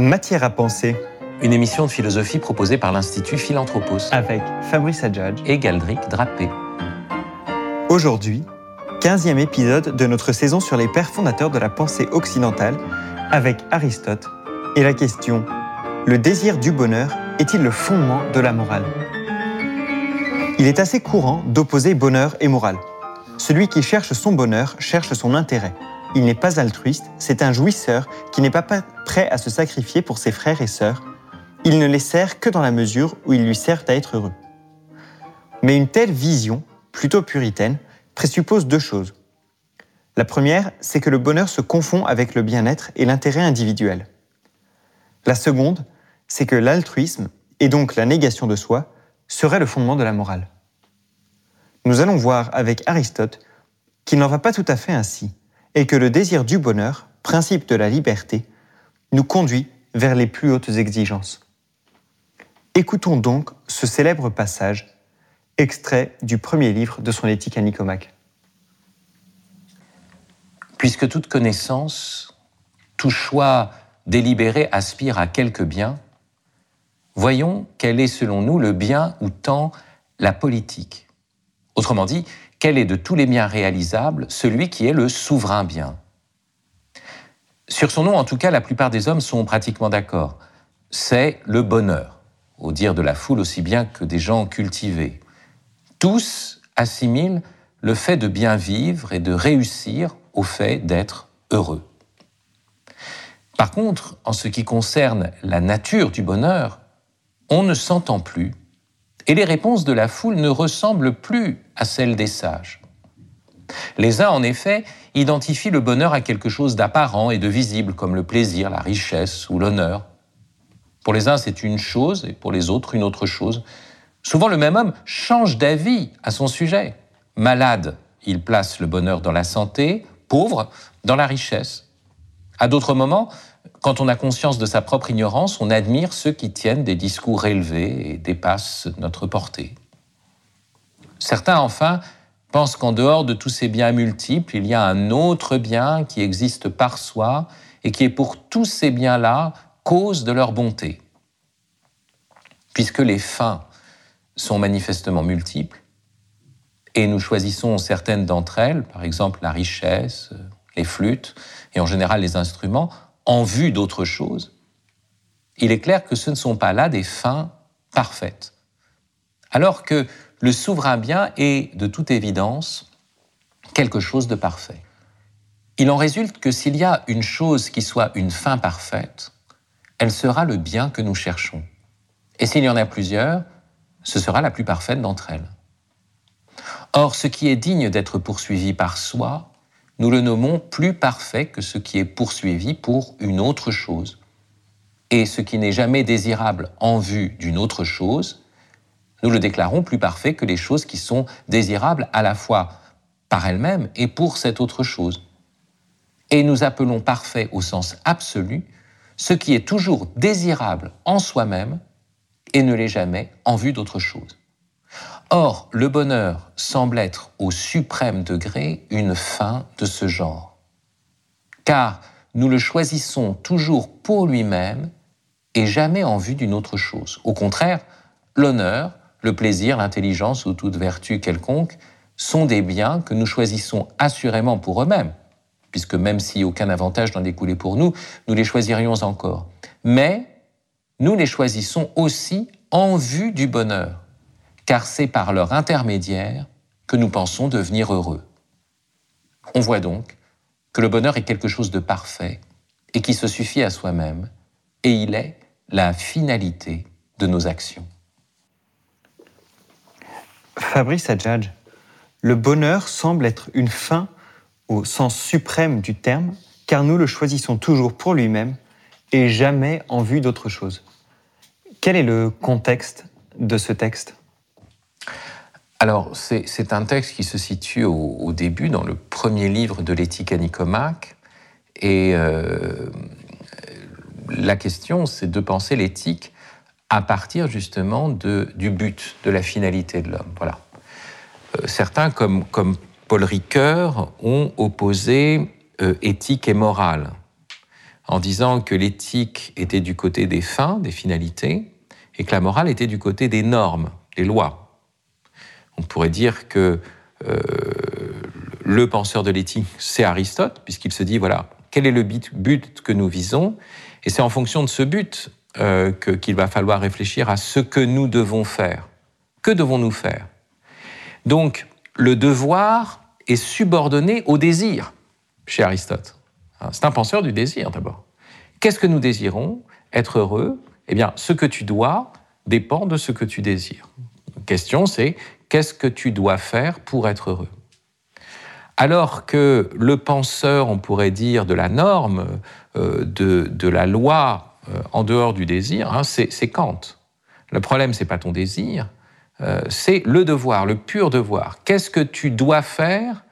Matière à penser Une émission de philosophie proposée par l'Institut Philanthropos avec Fabrice Adjadj et Galdric Drapé. Aujourd'hui, 15e épisode de notre saison sur les pères fondateurs de la pensée occidentale avec Aristote et la question Le désir du bonheur est-il le fondement de la morale? Il est assez courant d'opposer bonheur et morale. Celui qui cherche son bonheur cherche son intérêt. Il n'est pas altruiste, c'est un jouisseur qui n'est pas prêt à se sacrifier pour ses frères et sœurs. Il ne les sert que dans la mesure où ils lui servent à être heureux. Mais une telle vision, plutôt puritaine, présuppose deux choses. La première, c'est que le bonheur se confond avec le bien-être et l'intérêt individuel. La seconde, c'est que l'altruisme, et donc la négation de soi, serait le fondement de la morale. Nous allons voir avec Aristote qu'il n'en va pas tout à fait ainsi et que le désir du bonheur, principe de la liberté, nous conduit vers les plus hautes exigences. Écoutons donc ce célèbre passage, extrait du premier livre de son éthique à Nicomaque. Puisque toute connaissance, tout choix délibéré aspire à quelque bien, voyons quel est selon nous le bien ou tant la politique. Autrement dit, quel est de tous les biens réalisables celui qui est le souverain bien? Sur son nom, en tout cas, la plupart des hommes sont pratiquement d'accord. C'est le bonheur, au dire de la foule aussi bien que des gens cultivés. Tous assimilent le fait de bien vivre et de réussir au fait d'être heureux. Par contre, en ce qui concerne la nature du bonheur, on ne s'entend plus et les réponses de la foule ne ressemblent plus à celles des sages. Les uns, en effet, identifient le bonheur à quelque chose d'apparent et de visible, comme le plaisir, la richesse ou l'honneur. Pour les uns, c'est une chose, et pour les autres, une autre chose. Souvent, le même homme change d'avis à son sujet. Malade, il place le bonheur dans la santé, pauvre, dans la richesse. À d'autres moments, quand on a conscience de sa propre ignorance, on admire ceux qui tiennent des discours élevés et dépassent notre portée. Certains, enfin, pensent qu'en dehors de tous ces biens multiples, il y a un autre bien qui existe par soi et qui est pour tous ces biens-là cause de leur bonté. Puisque les fins sont manifestement multiples, et nous choisissons certaines d'entre elles, par exemple la richesse, les flûtes, et en général les instruments, en vue d'autre chose, il est clair que ce ne sont pas là des fins parfaites. Alors que le souverain bien est, de toute évidence, quelque chose de parfait. Il en résulte que s'il y a une chose qui soit une fin parfaite, elle sera le bien que nous cherchons. Et s'il y en a plusieurs, ce sera la plus parfaite d'entre elles. Or, ce qui est digne d'être poursuivi par soi nous le nommons plus parfait que ce qui est poursuivi pour une autre chose. Et ce qui n'est jamais désirable en vue d'une autre chose, nous le déclarons plus parfait que les choses qui sont désirables à la fois par elles-mêmes et pour cette autre chose. Et nous appelons parfait au sens absolu ce qui est toujours désirable en soi-même et ne l'est jamais en vue d'autre chose. Or, le bonheur semble être au suprême degré une fin de ce genre, car nous le choisissons toujours pour lui-même et jamais en vue d'une autre chose. Au contraire, l'honneur, le plaisir, l'intelligence ou toute vertu quelconque sont des biens que nous choisissons assurément pour eux-mêmes, puisque même si aucun avantage n'en découlait pour nous, nous les choisirions encore. Mais nous les choisissons aussi en vue du bonheur car c'est par leur intermédiaire que nous pensons devenir heureux. On voit donc que le bonheur est quelque chose de parfait et qui se suffit à soi-même, et il est la finalité de nos actions. Fabrice Adjadj, le bonheur semble être une fin au sens suprême du terme, car nous le choisissons toujours pour lui-même et jamais en vue d'autre chose. Quel est le contexte de ce texte? Alors, c'est un texte qui se situe au, début, dans le premier livre de l'éthique à Nicomaque. Et euh, la question, c'est de penser l'éthique à partir justement de, du but, de la finalité de l'homme. Voilà. Euh, certains, comme, Paul Ricoeur, ont opposé euh, éthique et morale, en disant que l'éthique était du côté des fins, des finalités, et que la morale était du côté des normes, des lois. On pourrait dire que euh, le penseur de l'éthique, c'est Aristote, puisqu'il se dit, voilà, quel est le but que nous visons Et c'est en fonction de ce but euh, qu'il va falloir réfléchir à ce que nous devons faire. Que devons-nous faire? Donc, le devoir est subordonné au désir chez Aristote. Hein, c'est un penseur du désir d'abord. Qu'est-ce que nous désirons? Être heureux? Eh bien, ce que tu dois dépend de ce que tu désires. La question, c'est qu'est-ce que tu dois faire pour être heureux? Alors que le penseur, on pourrait dire, de la norme, euh, de, la loi en dehors du désir, hein, c'est Kant. Le problème, c'est pas ton désir, euh, c'est le devoir, le pur devoir. Qu'est-ce que tu dois faire,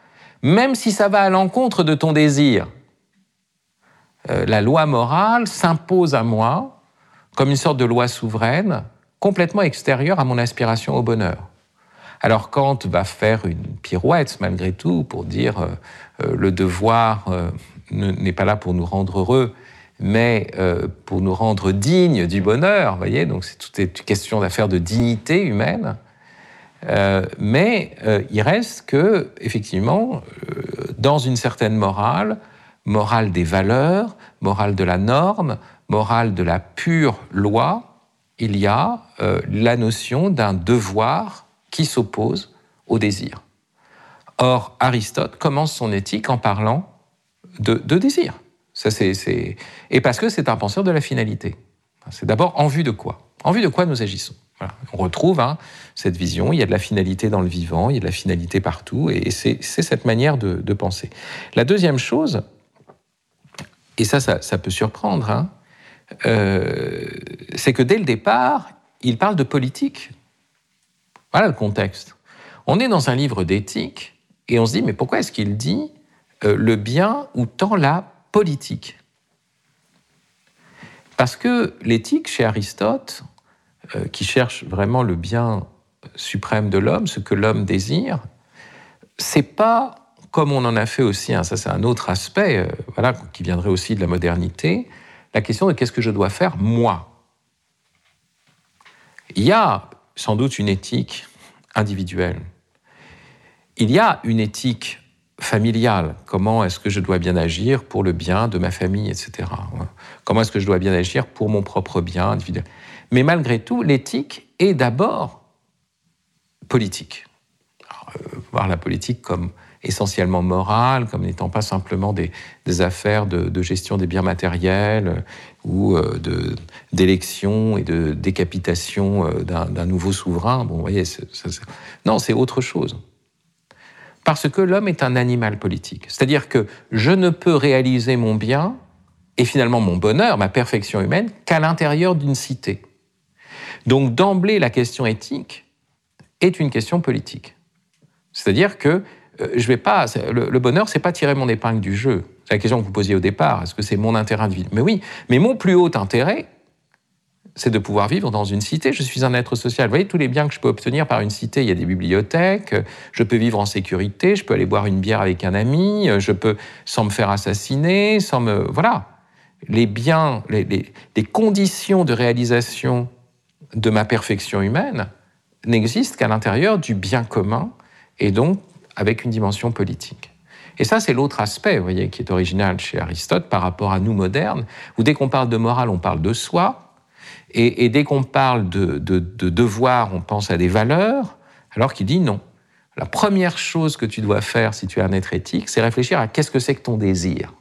même si ça va à l'encontre de ton désir? La loi morale s'impose à moi comme une sorte de loi souveraine, complètement extérieure à mon aspiration au bonheur. Alors Kant va faire une pirouette malgré tout pour dire euh, euh, le devoir euh, n'est pas là pour nous rendre heureux, mais pour nous rendre dignes du bonheur. Vous voyez, donc c'est toute une question d'affaire de dignité humaine. mais il reste que, effectivement, dans une certaine morale, morale des valeurs, morale de la norme, morale de la pure loi, il y a la notion d'un devoir qui s'oppose au désir. Or, Aristote commence son éthique en parlant de, désir. Ça, c'est, Et parce que c'est un penseur de la finalité. C'est d'abord en vue de quoi? En vue de quoi nous agissons? On retrouve hein, cette vision, il y a de la finalité dans le vivant, il y a de la finalité partout, et c'est, cette manière de, penser. La deuxième chose, et ça, ça, peut surprendre, hein, euh, c'est que dès le départ, il parle de politique voilà le contexte. On est dans un livre d'éthique et on se dit, mais pourquoi est-ce qu'il dit euh, le bien ou tant la politique Parce que l'éthique chez Aristote, euh, qui cherche vraiment le bien suprême de l'homme, ce que l'homme désire, c'est pas comme on en a fait aussi, hein, ça c'est un autre aspect, euh, voilà, qui viendrait aussi de la modernité, la question de qu'est-ce que je dois faire moi. Il y a sans doute une éthique individuelle. Il y a une éthique familiale. Comment est-ce que je dois bien agir pour le bien de ma famille, etc. Comment est-ce que je dois bien agir pour mon propre bien individuel. Mais malgré tout, l'éthique est d'abord politique. Euh, voir la politique comme essentiellement morale, comme n'étant pas simplement des, affaires de, gestion des biens matériels euh, ou euh, d'élection et de décapitation d'un nouveau souverain. Bon, voyez, non, c'est autre chose. Parce que l'homme est un animal politique. C'est-à-dire que je ne peux réaliser mon bien et finalement mon bonheur, ma perfection humaine, qu'à l'intérieur d'une cité. Donc d'emblée, la question éthique est une question politique. C'est-à-dire que euh, je vais pas. Le, le bonheur, c'est pas tirer mon épingle du jeu. C'est la question que vous posiez au départ. Est-ce que c'est mon intérêt individuel Mais oui. Mais mon plus haut intérêt, c'est de pouvoir vivre dans une cité. Je suis un être social. Vous voyez, tous les biens que je peux obtenir par une cité, il y a des bibliothèques, je peux vivre en sécurité, je peux aller boire une bière avec un ami, je peux, sans me faire assassiner, sans me. Voilà. Les biens, les, les conditions de réalisation de ma perfection humaine n'existent qu'à l'intérieur du bien commun et donc avec une dimension politique. Et ça, c'est l'autre aspect, vous voyez, qui est original chez Aristote par rapport à nous modernes, où dès qu'on parle de morale, on parle de soi, et, dès qu'on parle de, devoir, on pense à des valeurs, alors qu'il dit non. La première chose que tu dois faire si tu es un être éthique, c'est réfléchir à qu'est-ce que c'est que ton désir,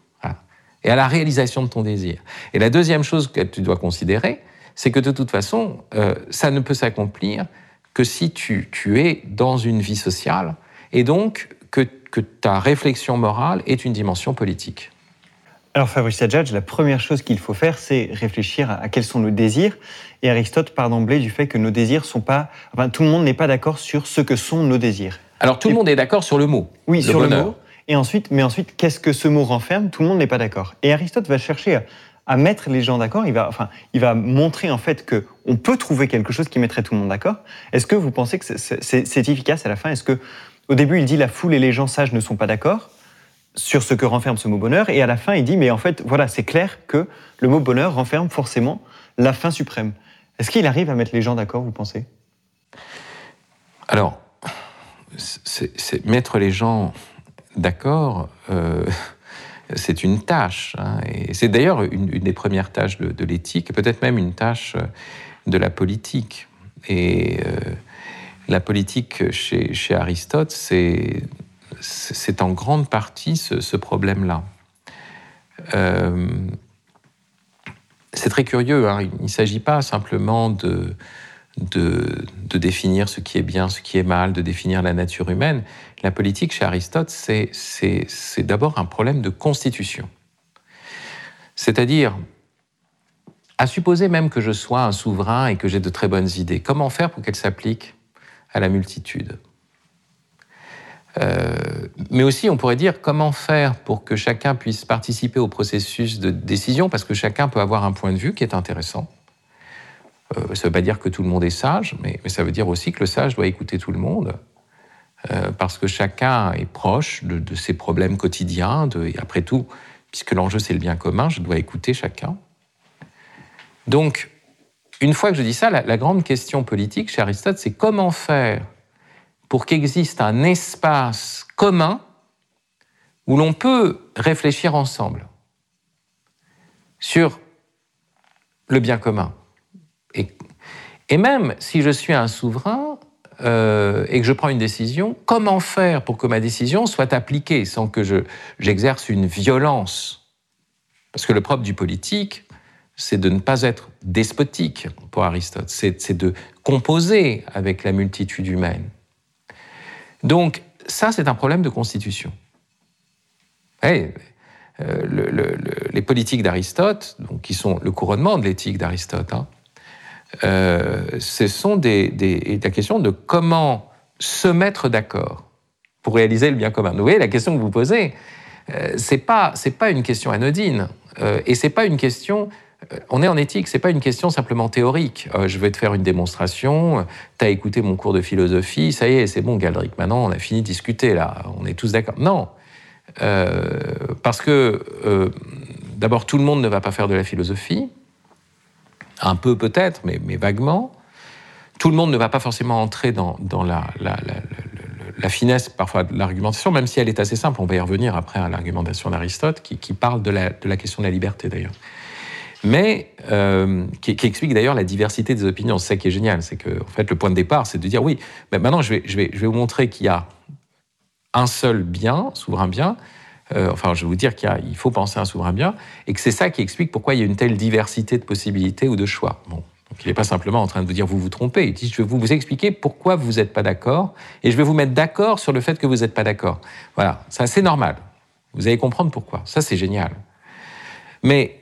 et à la réalisation de ton désir. Et la deuxième chose que tu dois considérer, c'est que de toute façon, euh, ça ne peut s'accomplir que si tu, tu es dans une vie sociale et donc que, ta réflexion morale est une dimension politique. Alors Fabrice Adjadj, la première chose qu'il faut faire, c'est réfléchir à, quels sont nos désirs. Et Aristote part d'emblée du fait que nos désirs sont pas... Enfin, tout le monde n'est pas d'accord sur ce que sont nos désirs. Alors tout le monde est d'accord sur le mot. Oui, sur le mot. Et ensuite, mais ensuite, qu'est-ce que ce mot renferme? Tout le monde n'est pas d'accord. Et Aristote va chercher à, mettre les gens d'accord. Il va, enfin, il va montrer en fait que on peut trouver quelque chose qui mettrait tout le monde d'accord. Est-ce que vous pensez que c'est efficace à la fin? Est-ce que au début, il dit la foule et les gens sages ne sont pas d'accord? Sur ce que renferme ce mot bonheur, et à la fin, il dit, mais en fait, voilà, c'est clair que le mot bonheur renferme forcément la fin suprême. Est-ce qu'il arrive à mettre les gens d'accord, vous pensez? Alors, c'est mettre les gens d'accord, euh, c'est une tâche. Hein, et c'est d'ailleurs une, des premières tâches de, l'éthique, peut-être même une tâche de la politique. Et euh, la politique chez Aristote, c'est en grande partie ce, problème-là. c'est très curieux, hein, il ne s'agit pas simplement de, de, définir ce qui est bien, ce qui est mal, de définir la nature humaine. La politique, chez Aristote, c'est d'abord un problème de constitution. C'est-à-dire, à supposer même que je sois un souverain et que j'ai de très bonnes idées, comment faire pour qu'elles s'appliquent à la multitude? Euh, mais aussi, on pourrait dire comment faire pour que chacun puisse participer au processus de décision, parce que chacun peut avoir un point de vue qui est intéressant. Euh, ça ne veut pas dire que tout le monde est sage, mais, ça veut dire aussi que le sage doit écouter tout le monde, euh, parce que chacun est proche de, ses problèmes quotidiens, et après tout, puisque l'enjeu c'est le bien commun, je dois écouter chacun. Donc, une fois que je dis ça, la, grande question politique chez Aristote, c'est comment faire pour qu'existe un espace commun où l'on peut réfléchir ensemble sur le bien commun. Et, même si je suis un souverain euh, et que je prends une décision, comment faire pour que ma décision soit appliquée sans que j'exerce une violence? Parce que le propre du politique, c'est de ne pas être despotique pour Aristote, c'est de composer avec la multitude humaine. Donc ça, c'est un problème de constitution. Euh, les politiques d'Aristote, qui sont le couronnement de l'éthique d'Aristote, hein, euh, ce sont des, la question de comment se mettre d'accord pour réaliser le bien commun. Vous voyez, la question que vous posez, euh, c'est pas une question anodine euh, et c'est pas une question on est en éthique, c'est pas une question simplement théorique. je vais te faire une démonstration, tu as écouté mon cours de philosophie, ça y est, c'est bon, Galdric, maintenant on a fini de discuter là, on est tous d'accord. Non, parce que d'abord tout le monde ne va pas faire de la philosophie, un peu peut-être, mais, vaguement. Tout le monde ne va pas forcément entrer dans, la, finesse parfois de l'argumentation, même si elle est assez simple. On va y revenir après à l'argumentation d'Aristote, qui, parle de la, question de la liberté d'ailleurs. Mais euh, qui, explique d'ailleurs la diversité des opinions. C'est ça qui est génial, c'est que en fait, le point de départ, c'est de dire oui, mais maintenant je vais, je vais, je vais vous montrer qu'il y a un seul bien, souverain bien, euh, enfin, je vais vous dire qu'il faut penser à un souverain bien, et que c'est ça qui explique pourquoi il y a une telle diversité de possibilités ou de choix. Bon. Donc il n'est pas simplement en train de vous dire vous vous trompez, il dit je vais vous expliquer pourquoi vous n'êtes pas d'accord, et je vais vous mettre d'accord sur le fait que vous n'êtes pas d'accord. Voilà, c'est assez normal. Vous allez comprendre pourquoi. Ça, c'est génial. Mais,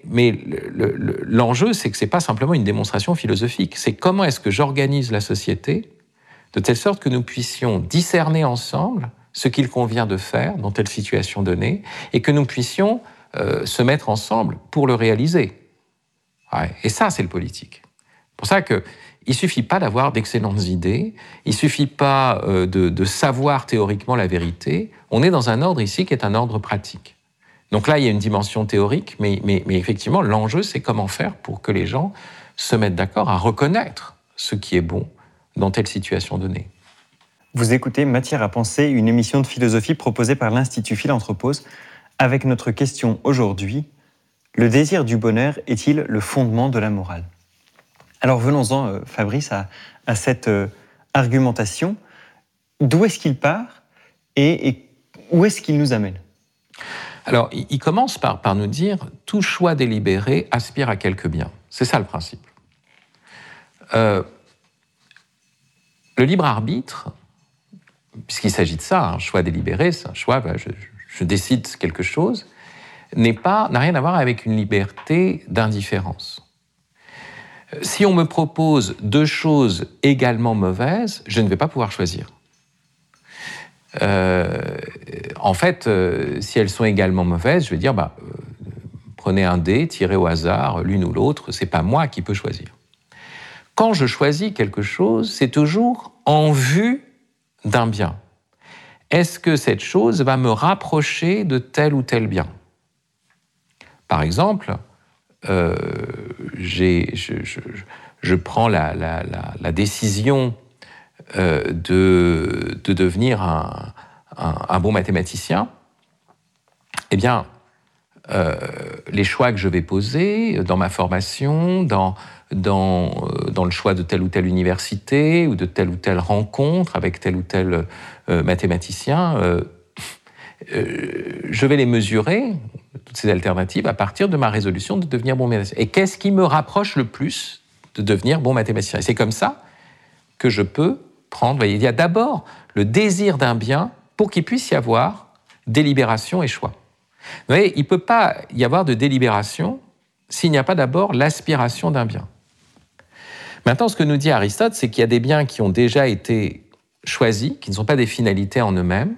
l'enjeu, c'est que ce n'est pas simplement une démonstration philosophique, c'est comment est-ce que j'organise la société de telle sorte que nous puissions discerner ensemble ce qu'il convient de faire dans telle situation donnée et que nous puissions euh, se mettre ensemble pour le réaliser. Et ça, c'est le politique. Pour ça qu'il ne suffit pas d'avoir d'excellentes idées, il ne suffit pas euh, de, savoir théoriquement la vérité. On est dans un ordre ici qui est un ordre pratique. Donc là, il y a une dimension théorique, mais, effectivement, l'enjeu, c'est comment faire pour que les gens se mettent d'accord à reconnaître ce qui est bon dans telle situation donnée. Vous écoutez Matière à penser, une émission de philosophie proposée par l'Institut Philanthropos, avec notre question aujourd'hui le désir du bonheur est-il le fondement de la morale? Alors venons-en, euh, Fabrice, à, cette euh, argumentation. D'où est-ce qu'il part et, où est-ce qu'il nous amène? Alors, il commence par, nous dire tout choix délibéré aspire à quelque bien. C'est ça le principe. Euh, le libre arbitre, puisqu'il s'agit de ça, un choix délibéré, c'est un choix, je, décide quelque chose, n'a rien à voir avec une liberté d'indifférence. Si on me propose deux choses également mauvaises, je ne vais pas pouvoir choisir. Euh, en fait, euh, si elles sont également mauvaises, je vais dire, bah, euh, prenez un dé, tirez au hasard l'une ou l'autre, c'est pas moi qui peux choisir. Quand je choisis quelque chose, c'est toujours en vue d'un bien. est-ce que cette chose va me rapprocher de tel ou tel bien? Par exemple, je, prends la, décision euh, de, devenir un, bon mathématicien. Eh bien, euh, les choix que je vais poser dans ma formation, dans, dans, dans, le choix de telle ou telle université ou de telle ou telle rencontre avec tel ou tel mathématicien, je vais les mesurer toutes ces alternatives à partir de ma résolution de devenir bon mathématicien. Et qu'est-ce qui me rapproche le plus de devenir bon mathématicien? Et c'est comme ça que je peux il y a d'abord le désir d'un bien pour qu'il puisse y avoir délibération et choix. Il ne peut pas y avoir de délibération s'il n'y a pas d'abord l'aspiration d'un bien. Maintenant, ce que nous dit Aristote, c'est qu'il y a des biens qui ont déjà été choisis, qui ne sont pas des finalités en eux-mêmes,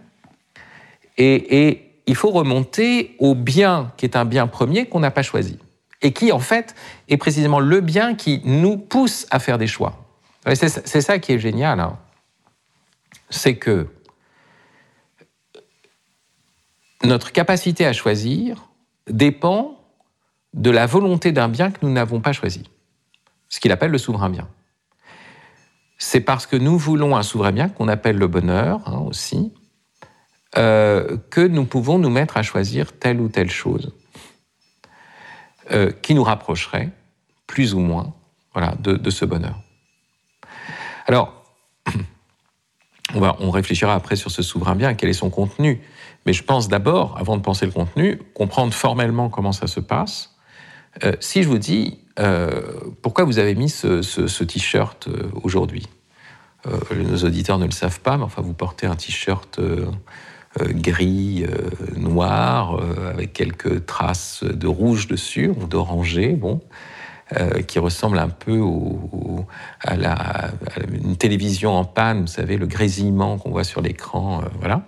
et, et il faut remonter au bien qui est un bien premier qu'on n'a pas choisi et qui en fait est précisément le bien qui nous pousse à faire des choix. C'est ça qui est génial. Hein. C'est que notre capacité à choisir dépend de la volonté d'un bien que nous n'avons pas choisi, ce qu'il appelle le souverain bien. C'est parce que nous voulons un souverain bien qu'on appelle le bonheur hein, aussi, euh, que nous pouvons nous mettre à choisir telle ou telle chose euh, qui nous rapprocherait, plus ou moins, voilà, de, ce bonheur. Alors, on, va, on réfléchira après sur ce souverain bien, quel est son contenu. Mais je pense d'abord, avant de penser le contenu, comprendre formellement comment ça se passe. Euh, si je vous dis, pourquoi vous avez mis ce, t-shirt aujourd'hui? Nos auditeurs ne le savent pas, mais enfin, vous portez un t-shirt euh, gris, euh, noir, euh, avec quelques traces de rouge dessus, ou d'orangé, bon, qui ressemble un peu à, la, une télévision en panne, vous savez, le grésillement qu'on voit sur l'écran, voilà.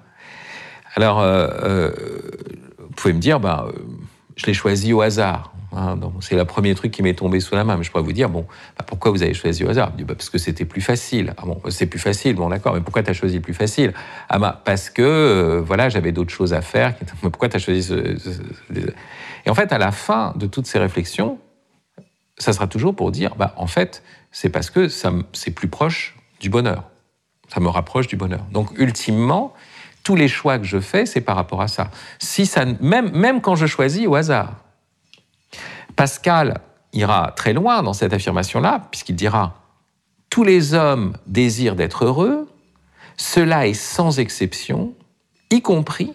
Alors, vous pouvez me dire, bah, je l'ai choisi au hasard. Hein, c'est le premier truc qui m'est tombé sous la main. Mais je pourrais vous dire, bon, bah, pourquoi vous avez choisi au hasard? Bah, Parce que c'était plus facile. Ah bon, c'est plus facile, bon d'accord, mais pourquoi tu as choisi le plus facile? Ah bah, parce que, euh, voilà, j'avais d'autres choses à faire. Pourquoi tu as choisi ce, Et en fait, à la fin de toutes ces réflexions, ça sera toujours pour dire, bah, en fait, c'est parce que c'est plus proche du bonheur. Ça me rapproche du bonheur. Donc, ultimement, tous les choix que je fais, c'est par rapport à ça. Si ça même, même quand je choisis au hasard, Pascal ira très loin dans cette affirmation-là, puisqu'il dira Tous les hommes désirent d'être heureux, cela est sans exception, y compris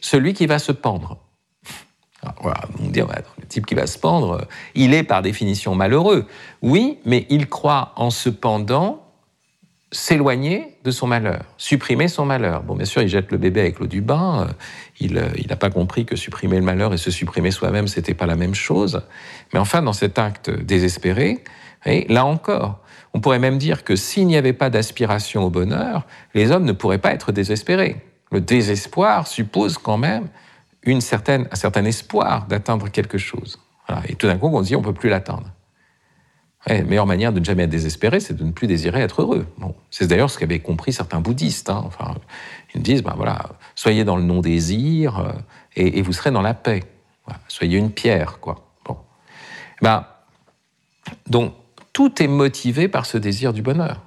celui qui va se pendre. voilà, on le type qui va se pendre, il est par définition malheureux. Oui, mais il croit en se pendant s'éloigner de son malheur, supprimer son malheur. Bon, bien sûr, il jette le bébé avec l'eau du bain. Euh, il n'a euh, pas compris que supprimer le malheur et se supprimer soi-même, c'était pas la même chose. Mais enfin, dans cet acte désespéré, et là encore, on pourrait même dire que s'il n'y avait pas d'aspiration au bonheur, les hommes ne pourraient pas être désespérés. Le désespoir suppose quand même une certaine, un certain espoir d'atteindre quelque chose. Et tout d'un coup, on se dit on ne peut plus l'atteindre la meilleure manière de ne jamais être désespéré, c'est de ne plus désirer être heureux. Bon, c'est d'ailleurs ce qu'avaient compris certains bouddhistes. Hein. Enfin, ils disent, ben voilà, soyez dans le non-désir euh, et, vous serez dans la paix. soyez une pierre, quoi. Bon. Ben, donc, tout est motivé par ce désir du bonheur.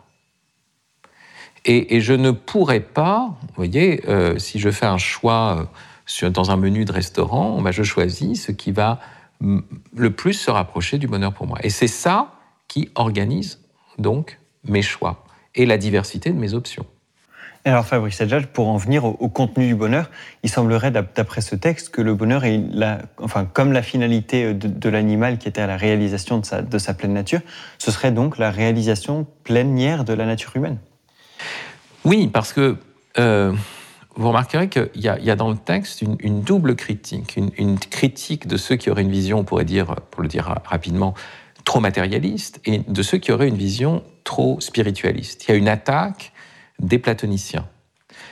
Et, je ne pourrais pas, vous voyez, euh, si je fais un choix euh, sur, dans un menu de restaurant, je choisis ce qui va le plus se rapprocher du bonheur pour moi. Et c'est ça qui organise donc mes choix et la diversité de mes options. alors Fabrice Adjal, pour en venir au, contenu du bonheur, il semblerait d'après ce texte que le bonheur est la, enfin, comme la finalité de, l'animal qui était à la réalisation de sa, de sa, pleine nature, ce serait donc la réalisation plénière de la nature humaine. Oui, parce que euh, vous remarquerez qu'il y, a dans le texte une, double critique, une, une, critique de ceux qui auraient une vision, on pourrait dire, pour le dire rapidement, trop matérialiste et de ceux qui auraient une vision trop spiritualiste. Il y a une attaque des platoniciens.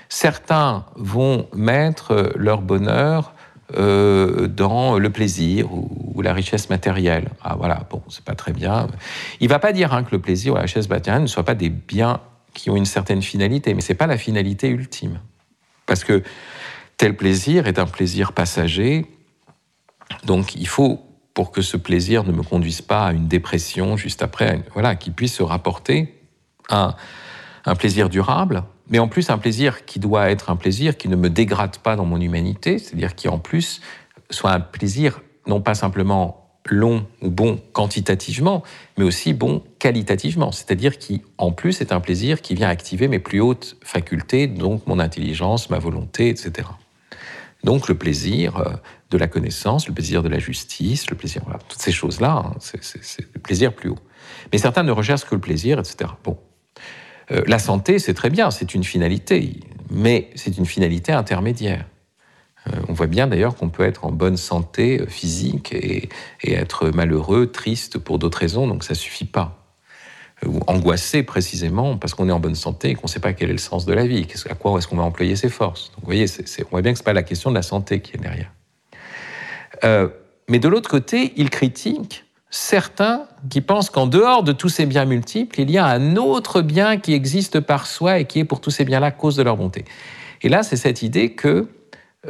Certains vont mettre leur bonheur euh, dans le plaisir ou, la richesse matérielle. Ah voilà, bon, c'est pas très bien. Il va pas dire hein, que le plaisir ou la richesse matérielle ne soient pas des biens qui ont une certaine finalité, mais c'est pas la finalité ultime. Parce que tel plaisir est un plaisir passager, donc il faut, pour que ce plaisir ne me conduise pas à une dépression juste après, voilà, qu'il puisse se rapporter à un plaisir durable, mais en plus un plaisir qui doit être un plaisir qui ne me dégrade pas dans mon humanité, c'est-à-dire qui en plus soit un plaisir non pas simplement long ou bon quantitativement, mais aussi bon qualitativement, c'est-à-dire qui en plus est un plaisir qui vient activer mes plus hautes facultés, donc mon intelligence, ma volonté, etc. Donc le plaisir euh, de la connaissance, le plaisir de la justice, le plaisir, voilà, toutes ces choses-là, hein, c'est le plaisir plus haut. Mais certains ne recherchent que le plaisir, etc. Bon, euh, la santé, c'est très bien, c'est une finalité, mais c'est une finalité intermédiaire. Euh, on voit bien d'ailleurs qu'on peut être en bonne santé euh, physique et, être malheureux, triste pour d'autres raisons, donc ça suffit pas. Ou angoissé précisément parce qu'on est en bonne santé et qu'on ne sait pas quel est le sens de la vie, à quoi est-ce qu'on va employer ses forces. Donc vous voyez, on voit bien que ce n'est pas la question de la santé qui est derrière. mais de l'autre côté, il critique certains qui pensent qu'en dehors de tous ces biens multiples, il y a un autre bien qui existe par soi et qui est pour tous ces biens-là cause de leur bonté. Et là, c'est cette idée que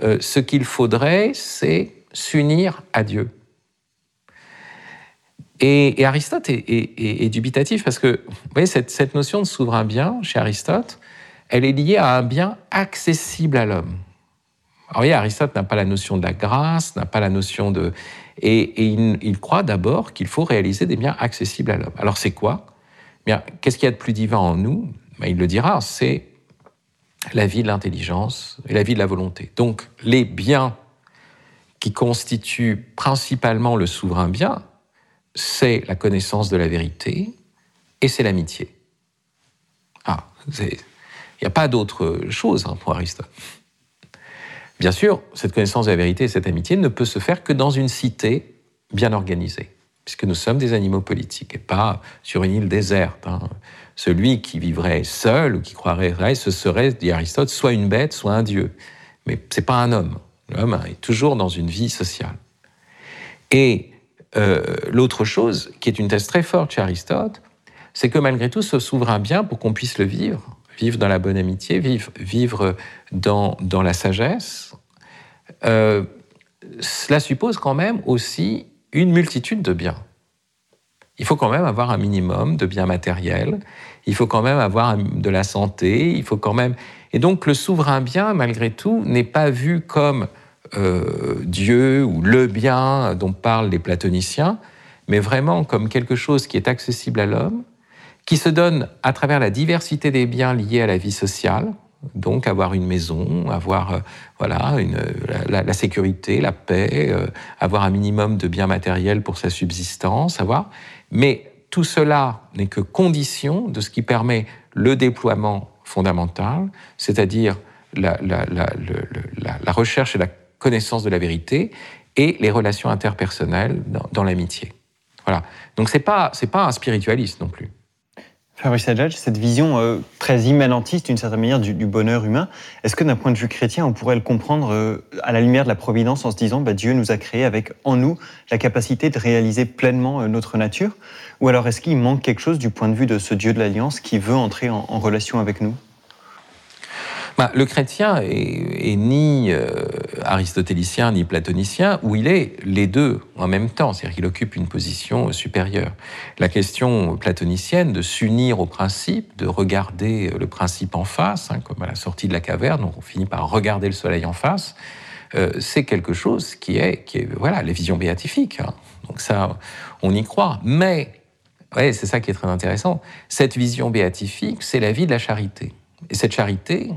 euh, ce qu'il faudrait, c'est s'unir à Dieu. Et, Aristote est, dubitatif parce que, vous voyez, cette, notion de souverain bien, chez Aristote, elle est liée à un bien accessible à l'homme. Alors, voyez, Aristote n'a pas la notion de la grâce, n'a pas la notion de... Et, il, croit d'abord qu'il faut réaliser des biens accessibles à l'homme. Alors c'est quoi? Bien, qu'est-ce qu'il y a de plus divin en nous? Ben, Il le dira, c'est la vie de l'intelligence et la vie de la volonté. Donc les biens qui constituent principalement le souverain bien, c'est la connaissance de la vérité et c'est l'amitié. Ah, il n'y a pas d'autre chose hein, pour Aristote. Bien sûr, cette connaissance de la vérité et cette amitié ne peut se faire que dans une cité bien organisée, puisque nous sommes des animaux politiques et pas sur une île déserte. Hein. Celui qui vivrait seul ou qui croirait, ce serait, dit Aristote, soit une bête, soit un dieu. Mais ce n'est pas un homme. L'homme est toujours dans une vie sociale. Et euh, l'autre chose, qui est une thèse très forte chez Aristote, c'est que malgré tout, ce souverain bien, pour qu'on puisse le vivre, vivre dans la bonne amitié, vivre, vivre dans, dans la sagesse, euh, cela suppose quand même aussi une multitude de biens. Il faut quand même avoir un minimum de biens matériels, il faut quand même avoir de la santé, il faut quand même... Et donc le souverain bien, malgré tout, n'est pas vu comme euh, Dieu ou le bien dont parlent les platoniciens, mais vraiment comme quelque chose qui est accessible à l'homme, qui se donne à travers la diversité des biens liés à la vie sociale, donc avoir une maison, avoir euh, voilà la, sécurité, la paix, euh, avoir un minimum de biens matériels pour sa subsistance, avoir. Mais tout cela n'est que condition de ce qui permet le déploiement fondamental, c'est-à-dire la, recherche et la connaissance de la vérité et les relations interpersonnelles dans, l'amitié. Voilà. Donc c'est pas pas un spiritualiste. Cette vision euh, très immanentiste d'une certaine manière du, bonheur humain, est-ce que d'un point de vue chrétien, on pourrait le comprendre euh, à la lumière de la providence en se disant bah, Dieu nous a créés avec en nous la capacité de réaliser pleinement euh, notre nature? Ou alors est-ce qu'il manque quelque chose du point de vue de ce Dieu de l'Alliance qui veut entrer en relation avec nous? Bah, le chrétien est, ni euh, aristotélicien ni platonicien, où il est les deux en même temps, c'est-à-dire qu'il occupe une position supérieure. La question platonicienne de s'unir au principe, de regarder le principe en face, hein, comme à la sortie de la caverne, on finit par regarder le soleil en face, euh, c'est quelque chose qui est, qui est, voilà, les visions béatifiques. Hein. Donc ça, on y croit. Mais, ouais, c'est ça qui est très intéressant, cette vision béatifique, c'est la vie de la charité. Et cette charité,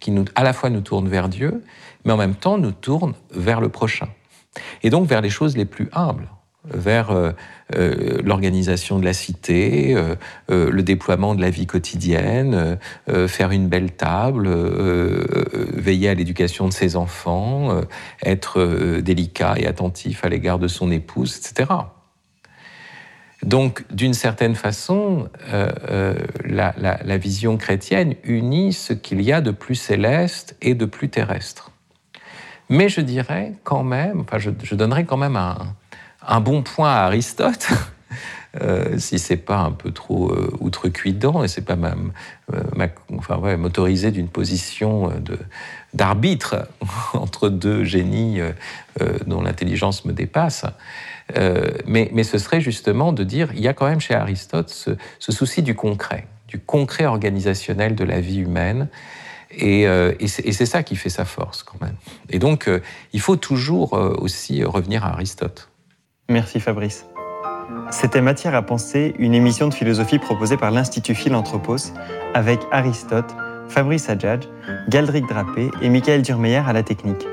qui nous, à la fois nous tourne vers Dieu, mais en même temps nous tourne vers le prochain. Et donc vers les choses les plus humbles, vers euh, euh, l'organisation de la cité, euh, le déploiement de la vie quotidienne, faire une belle table, veiller à l'éducation de ses enfants, être délicat et attentif à l'égard de son épouse, etc. Donc, d'une certaine façon, euh, euh, la, vision chrétienne unit ce qu'il y a de plus céleste et de plus terrestre. Mais je dirais quand même, enfin, je, donnerais quand même un, bon point à Aristote, euh, si c'est pas un peu trop euh, outrecuidant et c'est pas ma, m'autoriser d'une position d'arbitre entre deux génies dont l'intelligence me dépasse. Mais, mais, ce serait justement de dire, il y a quand même chez Aristote ce, souci du concret, du concret organisationnel de la vie humaine, euh, et, c'est ça qui fait sa force quand même. Et donc, euh, il faut toujours euh, aussi revenir à Aristote. Merci Fabrice. C'était Matière à penser, une émission de philosophie proposée par l'Institut Philanthropos avec Aristote, Fabrice Adjadj, Galdric Drapé et Michael Durmeyer à la technique.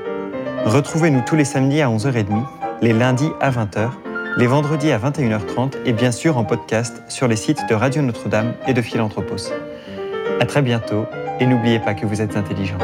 Retrouvez-nous tous les samedis à 11h30, les lundis à 20h, les vendredis à 21h30 et bien sûr en podcast sur les sites de Radio Notre-Dame et de Philanthropos. À très bientôt et n'oubliez pas que vous êtes intelligent.